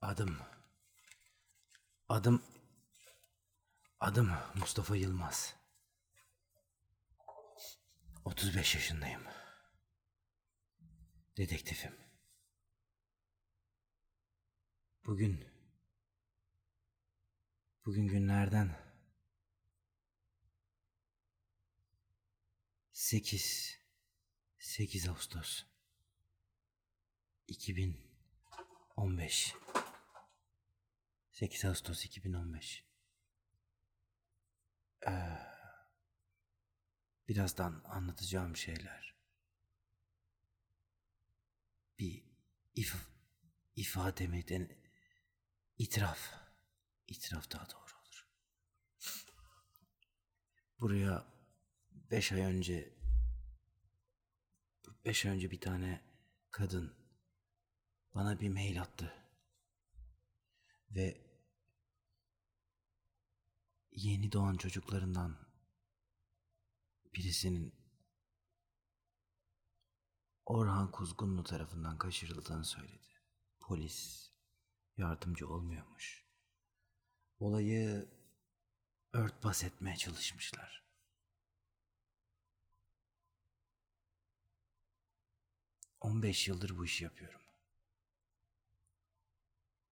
Adım. Adım. Adım Mustafa Yılmaz. 35 yaşındayım. Dedektifim. Bugün bugün günlerden 8 8 Ağustos 2015 8 Ağustos 2015 Ee, birazdan anlatacağım şeyler. Bir if ifademi den itiraf. İtiraf daha doğru olur. Buraya beş ay önce beş ay önce bir tane kadın bana bir mail attı. Ve yeni doğan çocuklarından birisinin Orhan Kuzgunlu tarafından kaçırıldığını söyledi. Polis yardımcı olmuyormuş. Olayı örtbas etmeye çalışmışlar. On beş yıldır bu işi yapıyorum.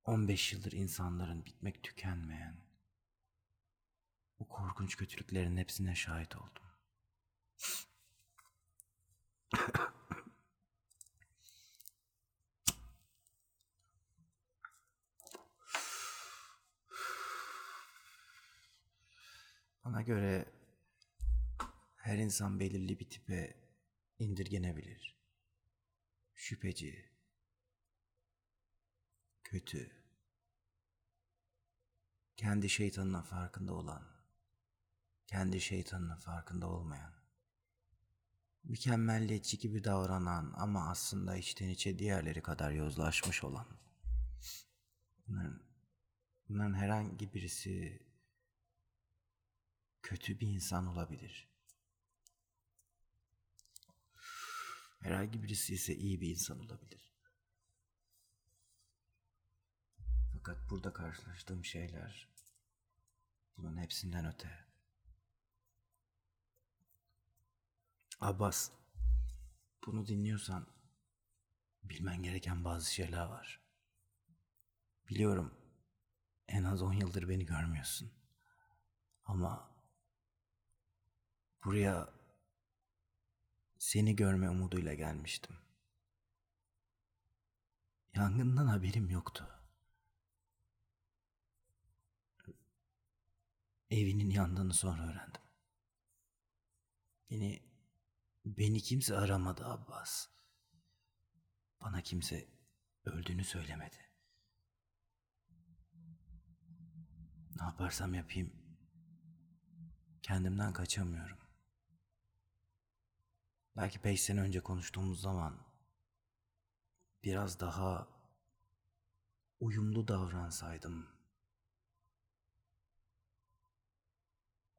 15 yıldır insanların bitmek tükenmeyen bu korkunç kötülüklerin hepsine şahit oldum. Bana göre her insan belirli bir tipe indirgenebilir. Şüpheci, kötü, kendi şeytanının farkında olan, kendi şeytanının farkında olmayan, mükemmelliyetçi gibi davranan ama aslında içten içe diğerleri kadar yozlaşmış olan. Bunların, bunların herhangi birisi kötü bir insan olabilir. Herhangi birisi ise iyi bir insan olabilir. Fakat burada karşılaştığım şeyler bunun hepsinden öte. Abbas, bunu dinliyorsan bilmen gereken bazı şeyler var. Biliyorum en az 10 yıldır beni görmüyorsun. Ama buraya seni görme umuduyla gelmiştim. Yangından haberim yoktu. Evinin yandığını sonra öğrendim. Beni beni kimse aramadı Abbas. Bana kimse öldüğünü söylemedi. Ne yaparsam yapayım kendimden kaçamıyorum. Belki beş sene önce konuştuğumuz zaman biraz daha uyumlu davransaydım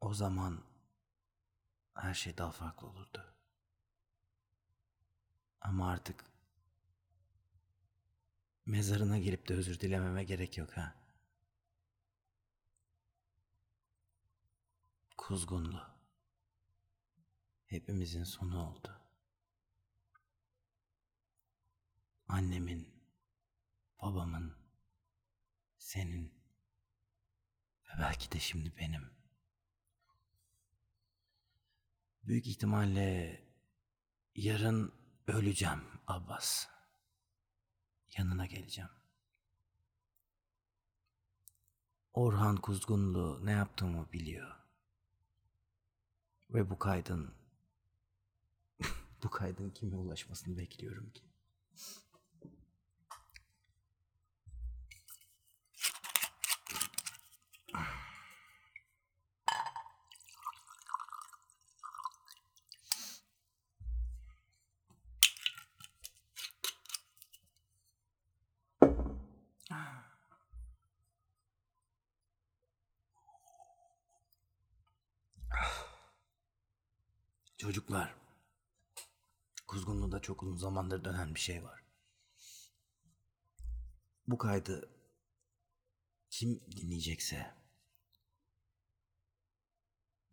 o zaman her şey daha farklı olurdu. Ama artık mezarına gelip de özür dilememe gerek yok ha. Kuzgunlu. Hepimizin sonu oldu. Annemin, babamın, senin ve belki de şimdi benim. Büyük ihtimalle yarın öleceğim Abbas. Yanına geleceğim. Orhan Kuzgunlu ne yaptığımı biliyor. Ve bu kaydın bu kaydın kime ulaşmasını bekliyorum ki. Çocuklar. Kuzgunlu'da çok uzun zamandır dönen bir şey var. Bu kaydı kim dinleyecekse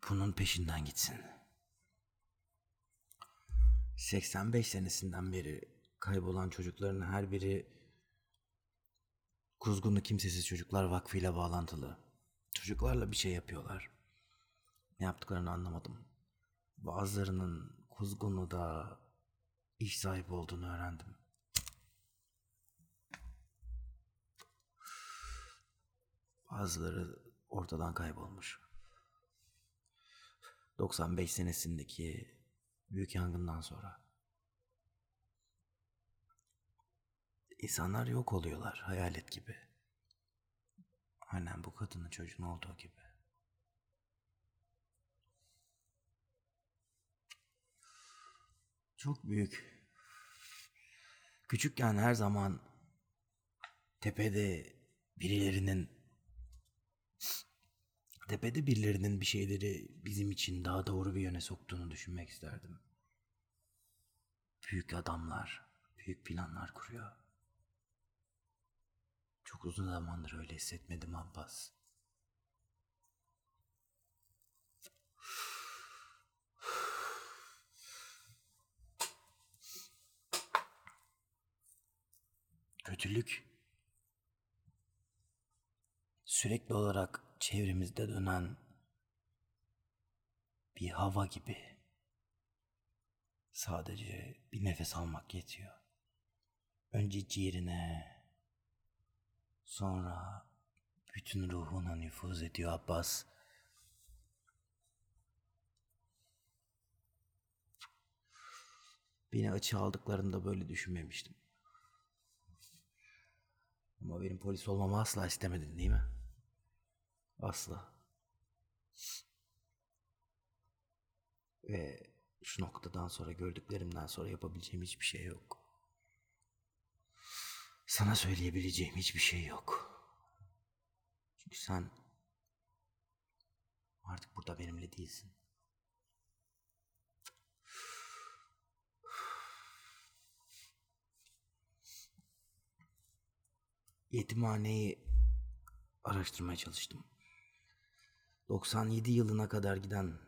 bunun peşinden gitsin. 85 senesinden beri kaybolan çocukların her biri Kuzgunlu Kimsesiz Çocuklar Vakfı ile bağlantılı. Çocuklarla bir şey yapıyorlar. Ne yaptıklarını anlamadım. Bazılarının Kuzgunlu'da iş sahibi olduğunu öğrendim. Bazıları ortadan kaybolmuş. 95 senesindeki büyük yangından sonra. İnsanlar yok oluyorlar hayalet gibi. Aynen bu kadının çocuğun olduğu gibi. Çok büyük. Küçükken her zaman tepede birilerinin tepede birilerinin bir şeyleri bizim için daha doğru bir yöne soktuğunu düşünmek isterdim. Büyük adamlar, büyük planlar kuruyor. Çok uzun zamandır öyle hissetmedim Abbas. Kötülük sürekli olarak çevremizde dönen bir hava gibi. Sadece bir nefes almak yetiyor. Önce ciğerine, sonra bütün ruhuna nüfuz ediyor Abbas. Beni açığa aldıklarında böyle düşünmemiştim. Ama benim polis olmamı asla istemedin değil mi? Asla. Ve şu noktadan sonra gördüklerimden sonra yapabileceğim hiçbir şey yok. Sana söyleyebileceğim hiçbir şey yok. Çünkü sen artık burada benimle değilsin. Yetimhaneyi araştırmaya çalıştım. 97 yılına kadar giden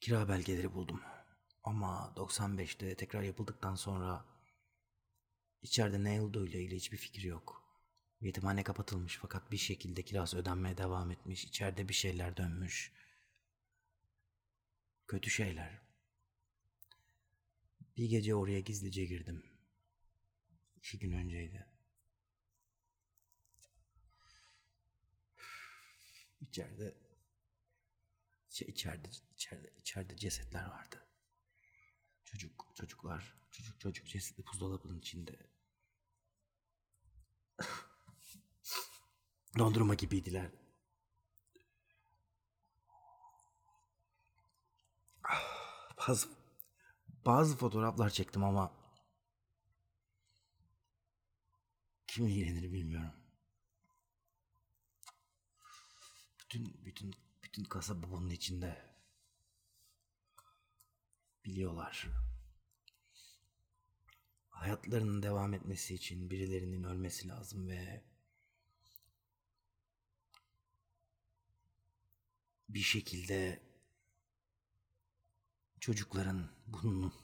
kira belgeleri buldum. Ama 95'te tekrar yapıldıktan sonra içeride ne olduğu ile hiçbir fikir yok. Yetimhane kapatılmış fakat bir şekilde kirası ödenmeye devam etmiş. İçeride bir şeyler dönmüş. Kötü şeyler. Bir gece oraya gizlice girdim. İki gün önceydi. İçeride şey, içeride içeride içeride cesetler vardı. Çocuk çocuklar çocuk çocuk cesedi buzdolabının içinde. Dondurma gibiydiler. Bazı bazı fotoğraflar çektim ama kim ilgilenir bilmiyorum. Bütün bütün bütün kasaba bunun içinde. Biliyorlar. Hayatlarının devam etmesi için birilerinin ölmesi lazım ve bir şekilde çocukların bunun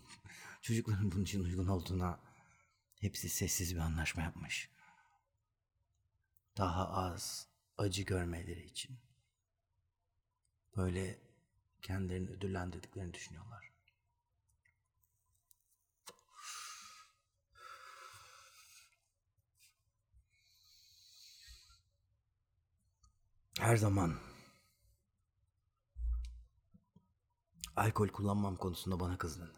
çocukların bunun için uygun olduğuna hepsi sessiz bir anlaşma yapmış. Daha az acı görmeleri için. Böyle kendilerini ödüllendirdiklerini düşünüyorlar. Her zaman alkol kullanmam konusunda bana kızdın.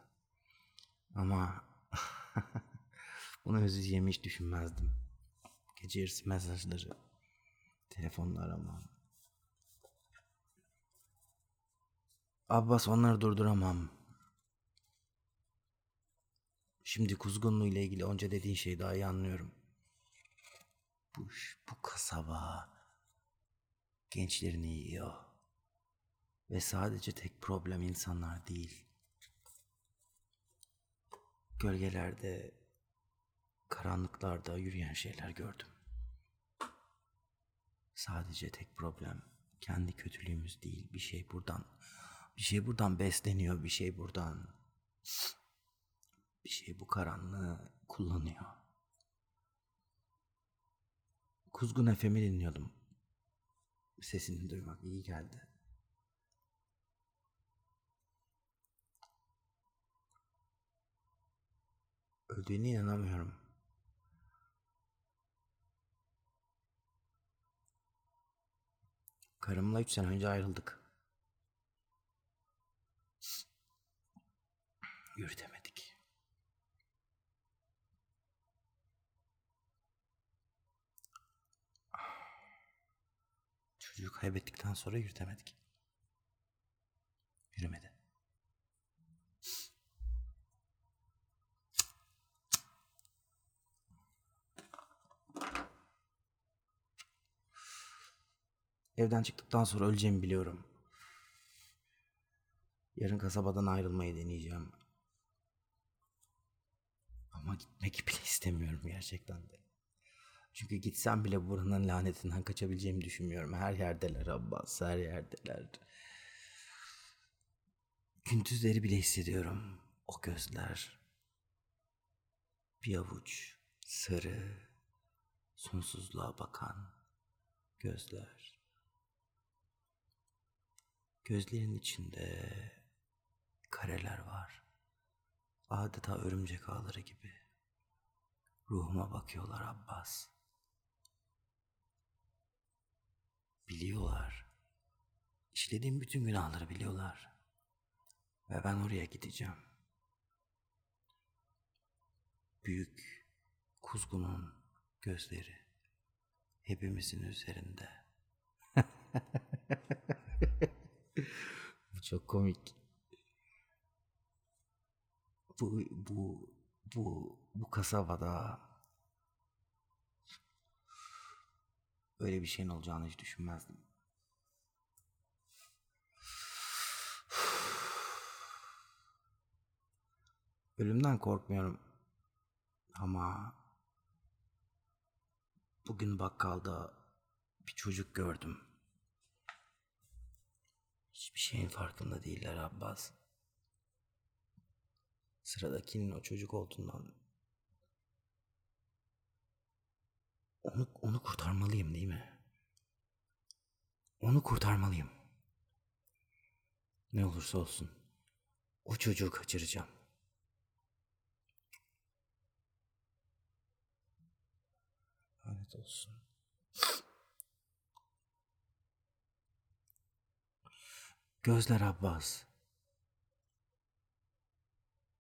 Ama bunu özleyeceğimi hiç düşünmezdim. Gece yarısı mesajları, telefonla aramam. Abbas onları durduramam. Şimdi Kuzgunlu ile ilgili onca dediğin şeyi daha iyi anlıyorum. Bu, bu kasaba gençlerini yiyor. Ve sadece tek problem insanlar değil. Gölgelerde, karanlıklarda yürüyen şeyler gördüm. Sadece tek problem kendi kötülüğümüz değil. Bir şey buradan bir şey buradan besleniyor, bir şey buradan bir şey bu karanlığı kullanıyor. Kuzgun Efem'i dinliyordum. Sesini duymak iyi geldi. Öldüğüne inanamıyorum. Karımla üç sene önce ayrıldık. Yürütemedik. Çocuğu kaybettikten sonra yürütemedik. Yürümedi. Evden çıktıktan sonra öleceğimi biliyorum. Yarın kasabadan ayrılmayı deneyeceğim. Ama gitmek bile istemiyorum gerçekten de. Çünkü gitsem bile buranın lanetinden kaçabileceğimi düşünmüyorum. Her yerdeler Abbas, her yerdeler. Gündüzleri bile hissediyorum. O gözler. Bir avuç sarı, sonsuzluğa bakan gözler. Gözlerin içinde kareler var. Adeta örümcek ağları gibi. Ruhuma bakıyorlar Abbas. Biliyorlar. İşlediğim bütün günahları biliyorlar. Ve ben oraya gideceğim. Büyük kuzgunun gözleri hepimizin üzerinde. Çok komik. Bu bu bu bu kasabada öyle bir şeyin olacağını hiç düşünmezdim. Ölümden korkmuyorum. Ama bugün bakkalda bir çocuk gördüm. Hiçbir şeyin farkında değiller Abbas. Sıradakinin o çocuk olduğundan onu, onu kurtarmalıyım değil mi? Onu kurtarmalıyım. Ne olursa olsun o çocuğu kaçıracağım. Lanet olsun. Gözler Abbas.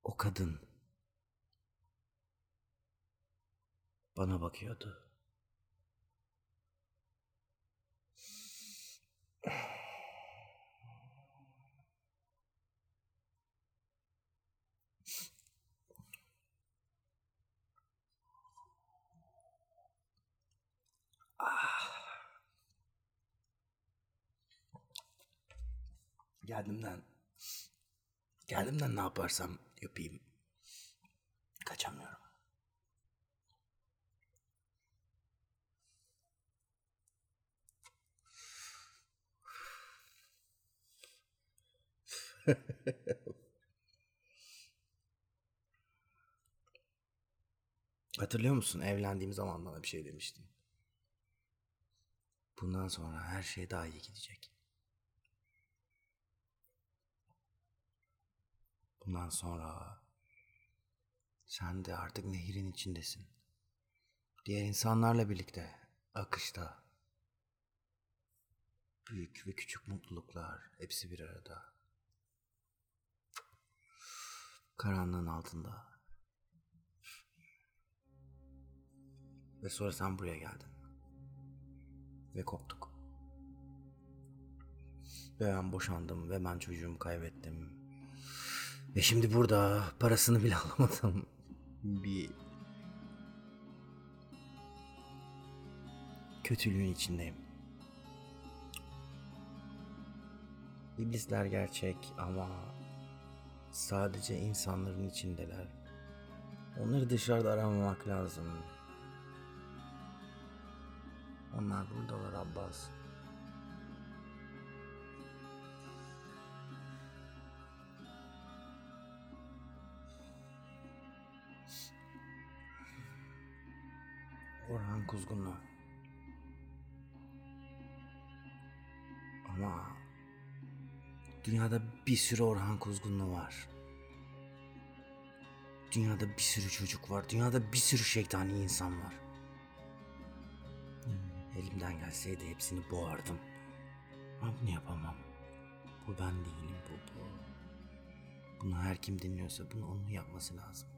O kadın bana bakıyordu. Kendimden kendimden ne yaparsam yapayım kaçamıyorum. Hatırlıyor musun? Evlendiğim zaman bana bir şey demiştin. Bundan sonra her şey daha iyi gidecek. Bundan sonra sen de artık nehrin içindesin. Diğer insanlarla birlikte akışta. Büyük ve küçük mutluluklar hepsi bir arada. Karanlığın altında. Ve sonra sen buraya geldin. Ve koptuk. Ve ben boşandım ve ben çocuğumu kaybettim. Ve şimdi burada parasını bile alamadım. Bir kötülüğün içindeyim. İblisler gerçek ama sadece insanların içindeler. Onları dışarıda aramamak lazım. Onlar buradalar Abbas. Orhan Kuzgunlu. Ama dünyada bir sürü Orhan Kuzgunlu var. Dünyada bir sürü çocuk var. Dünyada bir sürü şeytani insan var. Elimden gelseydi hepsini boğardım. Ama bunu yapamam. Bu ben değilim bu bu. Bunu her kim dinliyorsa bunu onun yapması lazım.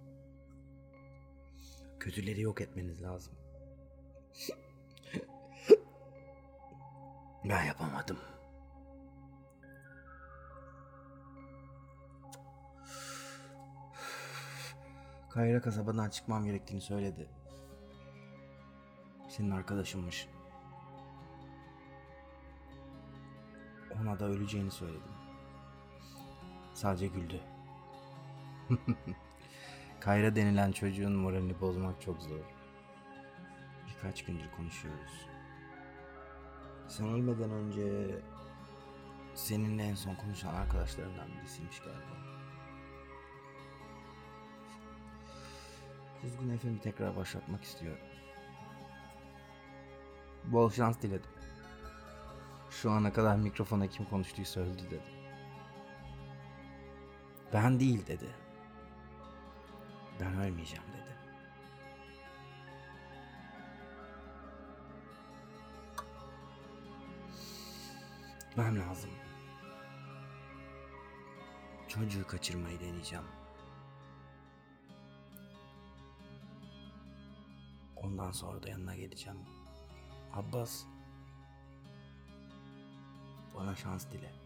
Kötüleri yok etmeniz lazım. Ben yapamadım. Kayra kasabadan çıkmam gerektiğini söyledi. Senin arkadaşınmış. Ona da öleceğini söyledim. Sadece güldü. Kayra denilen çocuğun moralini bozmak çok zor. Birkaç gündür konuşuyoruz. Sen ölmeden önce seninle en son konuşan arkadaşlarından birisiymiş galiba. Kuzgun FM'i tekrar başlatmak istiyorum. Bol şans diledim. Şu ana kadar mikrofona kim konuştuysa öldü dedi. Ben değil dedi. Ben ölmeyeceğim dedi. Gitmem lazım. Çocuğu kaçırmayı deneyeceğim. Ondan sonra da yanına geleceğim. Abbas. Bana şans dile.